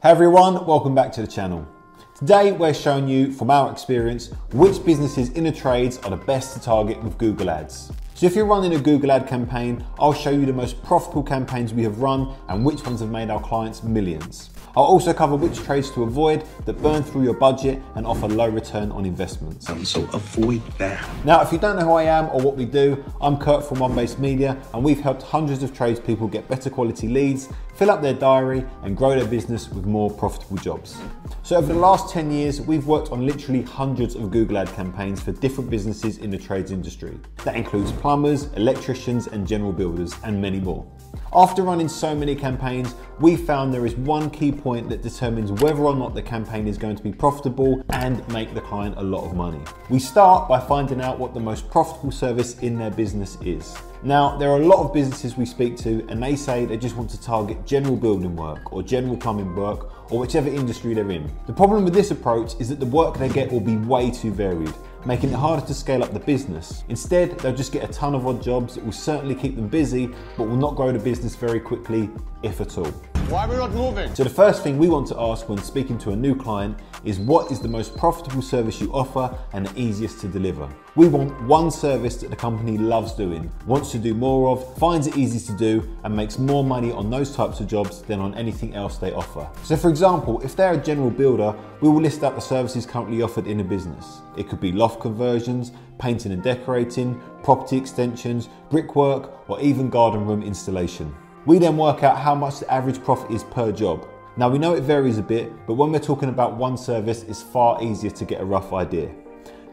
Hey everyone, welcome back to the channel. Today we're showing you from our experience which businesses in the trades are the best to target with Google Ads. So if you're running a Google ad campaign, I'll show you the most profitable campaigns we have run and which ones have made our clients millions. I'll also cover which trades to avoid that burn through your budget and offer low return on investments. So avoid them. Now, if you don't know who I am or what we do, I'm Kurt from One Base Media, and we've helped hundreds of tradespeople get better quality leads, fill up their diary, and grow their business with more profitable jobs. So, over the last 10 years, we've worked on literally hundreds of Google ad campaigns for different businesses in the trades industry. That includes plumbers, electricians, and general builders, and many more. After running so many campaigns, we found there is one key point that determines whether or not the campaign is going to be profitable and make the client a lot of money. We start by finding out what the most profitable service in their business is. Now, there are a lot of businesses we speak to and they say they just want to target general building work or general plumbing work or whichever industry they're in. The problem with this approach is that the work they get will be way too varied making it harder to scale up the business. Instead, they'll just get a ton of odd jobs that will certainly keep them busy, but will not grow the business very quickly, if at all. Why are we not moving? So the first thing we want to ask when speaking to a new client is what is the most profitable service you offer and the easiest to deliver. We want one service that the company loves doing, wants to do more of, finds it easy to do, and makes more money on those types of jobs than on anything else they offer. So for example, if they're a general builder, we will list out the services currently offered in a business. It could be loft conversions, painting and decorating, property extensions, brickwork, or even garden room installation. We then work out how much the average profit is per job. Now we know it varies a bit, but when we're talking about one service, it's far easier to get a rough idea.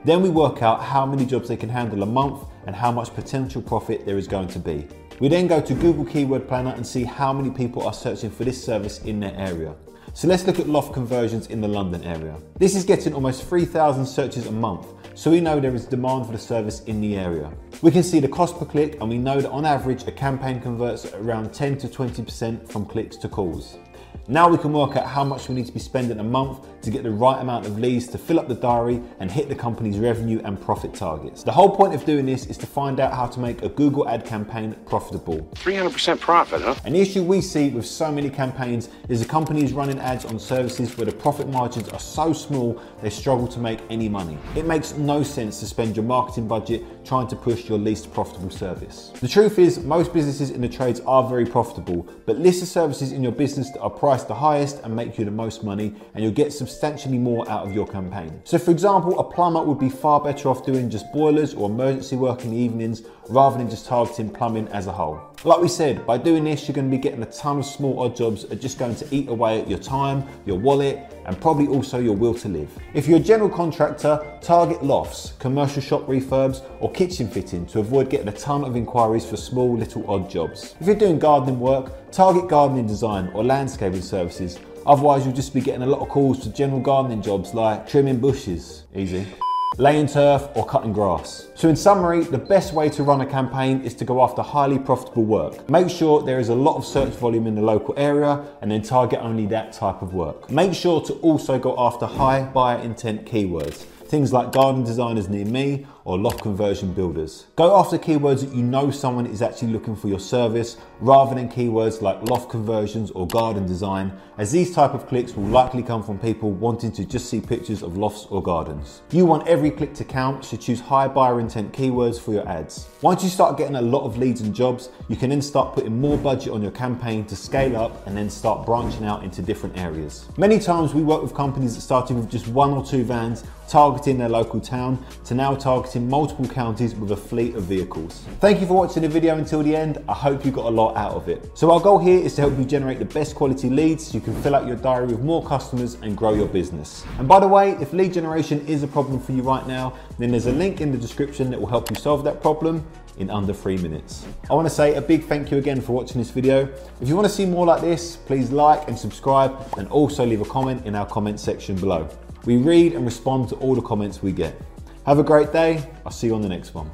Then we work out how many jobs they can handle a month and how much potential profit there is going to be. We then go to Google Keyword Planner and see how many people are searching for this service in their area. So let's look at loft conversions in the London area. This is getting almost 3,000 searches a month, so we know there is demand for the service in the area. We can see the cost per click and we know that on average a campaign converts around 10 to 20% from clicks to calls. Now we can work out how much we need to be spending a month to get the right amount of leads to fill up the diary and hit the company's revenue and profit targets. The whole point of doing this is to find out how to make a Google ad campaign profitable. 300% profit, huh? An issue we see with so many campaigns is the companies running ads on services where the profit margins are so small they struggle to make any money. It makes no sense to spend your marketing budget trying to push your least profitable service. The truth is, most businesses in the trades are very profitable, but list the services in your business that are priced the highest and make you the most money, and you'll get substantially more out of your campaign. So, for example, a plumber would be far better off doing just boilers or emergency work in the evenings rather than just targeting plumbing as a whole. Like we said, by doing this, you're going to be getting a ton of small odd jobs that are just going to eat away at your time, your wallet, and probably also your will to live. If you're a general contractor, target lofts, commercial shop refurbs, or kitchen fitting to avoid getting a ton of inquiries for small little odd jobs. If you're doing gardening work, target gardening design or landscaping services. Otherwise, you'll just be getting a lot of calls for general gardening jobs like trimming bushes. Easy laying turf or cutting grass. So in summary, the best way to run a campaign is to go after highly profitable work. Make sure there is a lot of search volume in the local area and then target only that type of work. Make sure to also go after high buyer intent keywords. Things like garden designers near me or loft conversion builders. Go after keywords that you know someone is actually looking for your service rather than keywords like loft conversions or garden design as these type of clicks will likely come from people wanting to just see pictures of lofts or gardens. You want every click to count so choose high buyer intent keywords for your ads. Once you start getting a lot of leads and jobs you can then start putting more budget on your campaign to scale up and then start branching out into different areas. Many times we work with companies that started with just one or two vans targeting their local town to now targeting multiple counties with a fleet of vehicles. Thank you for watching the video until the end. I hope you got a lot out of it. So our goal here is to help you generate the best quality leads so you can fill out your diary with more customers and grow your business. And by the way, if lead generation is a problem for you right now, then there's a link in the description that will help you solve that problem in under three minutes. I want to say a big thank you again for watching this video. If you want to see more like this, please like and subscribe and also leave a comment in our comment section below. We read and respond to all the comments we get. Have a great day. I'll see you on the next one.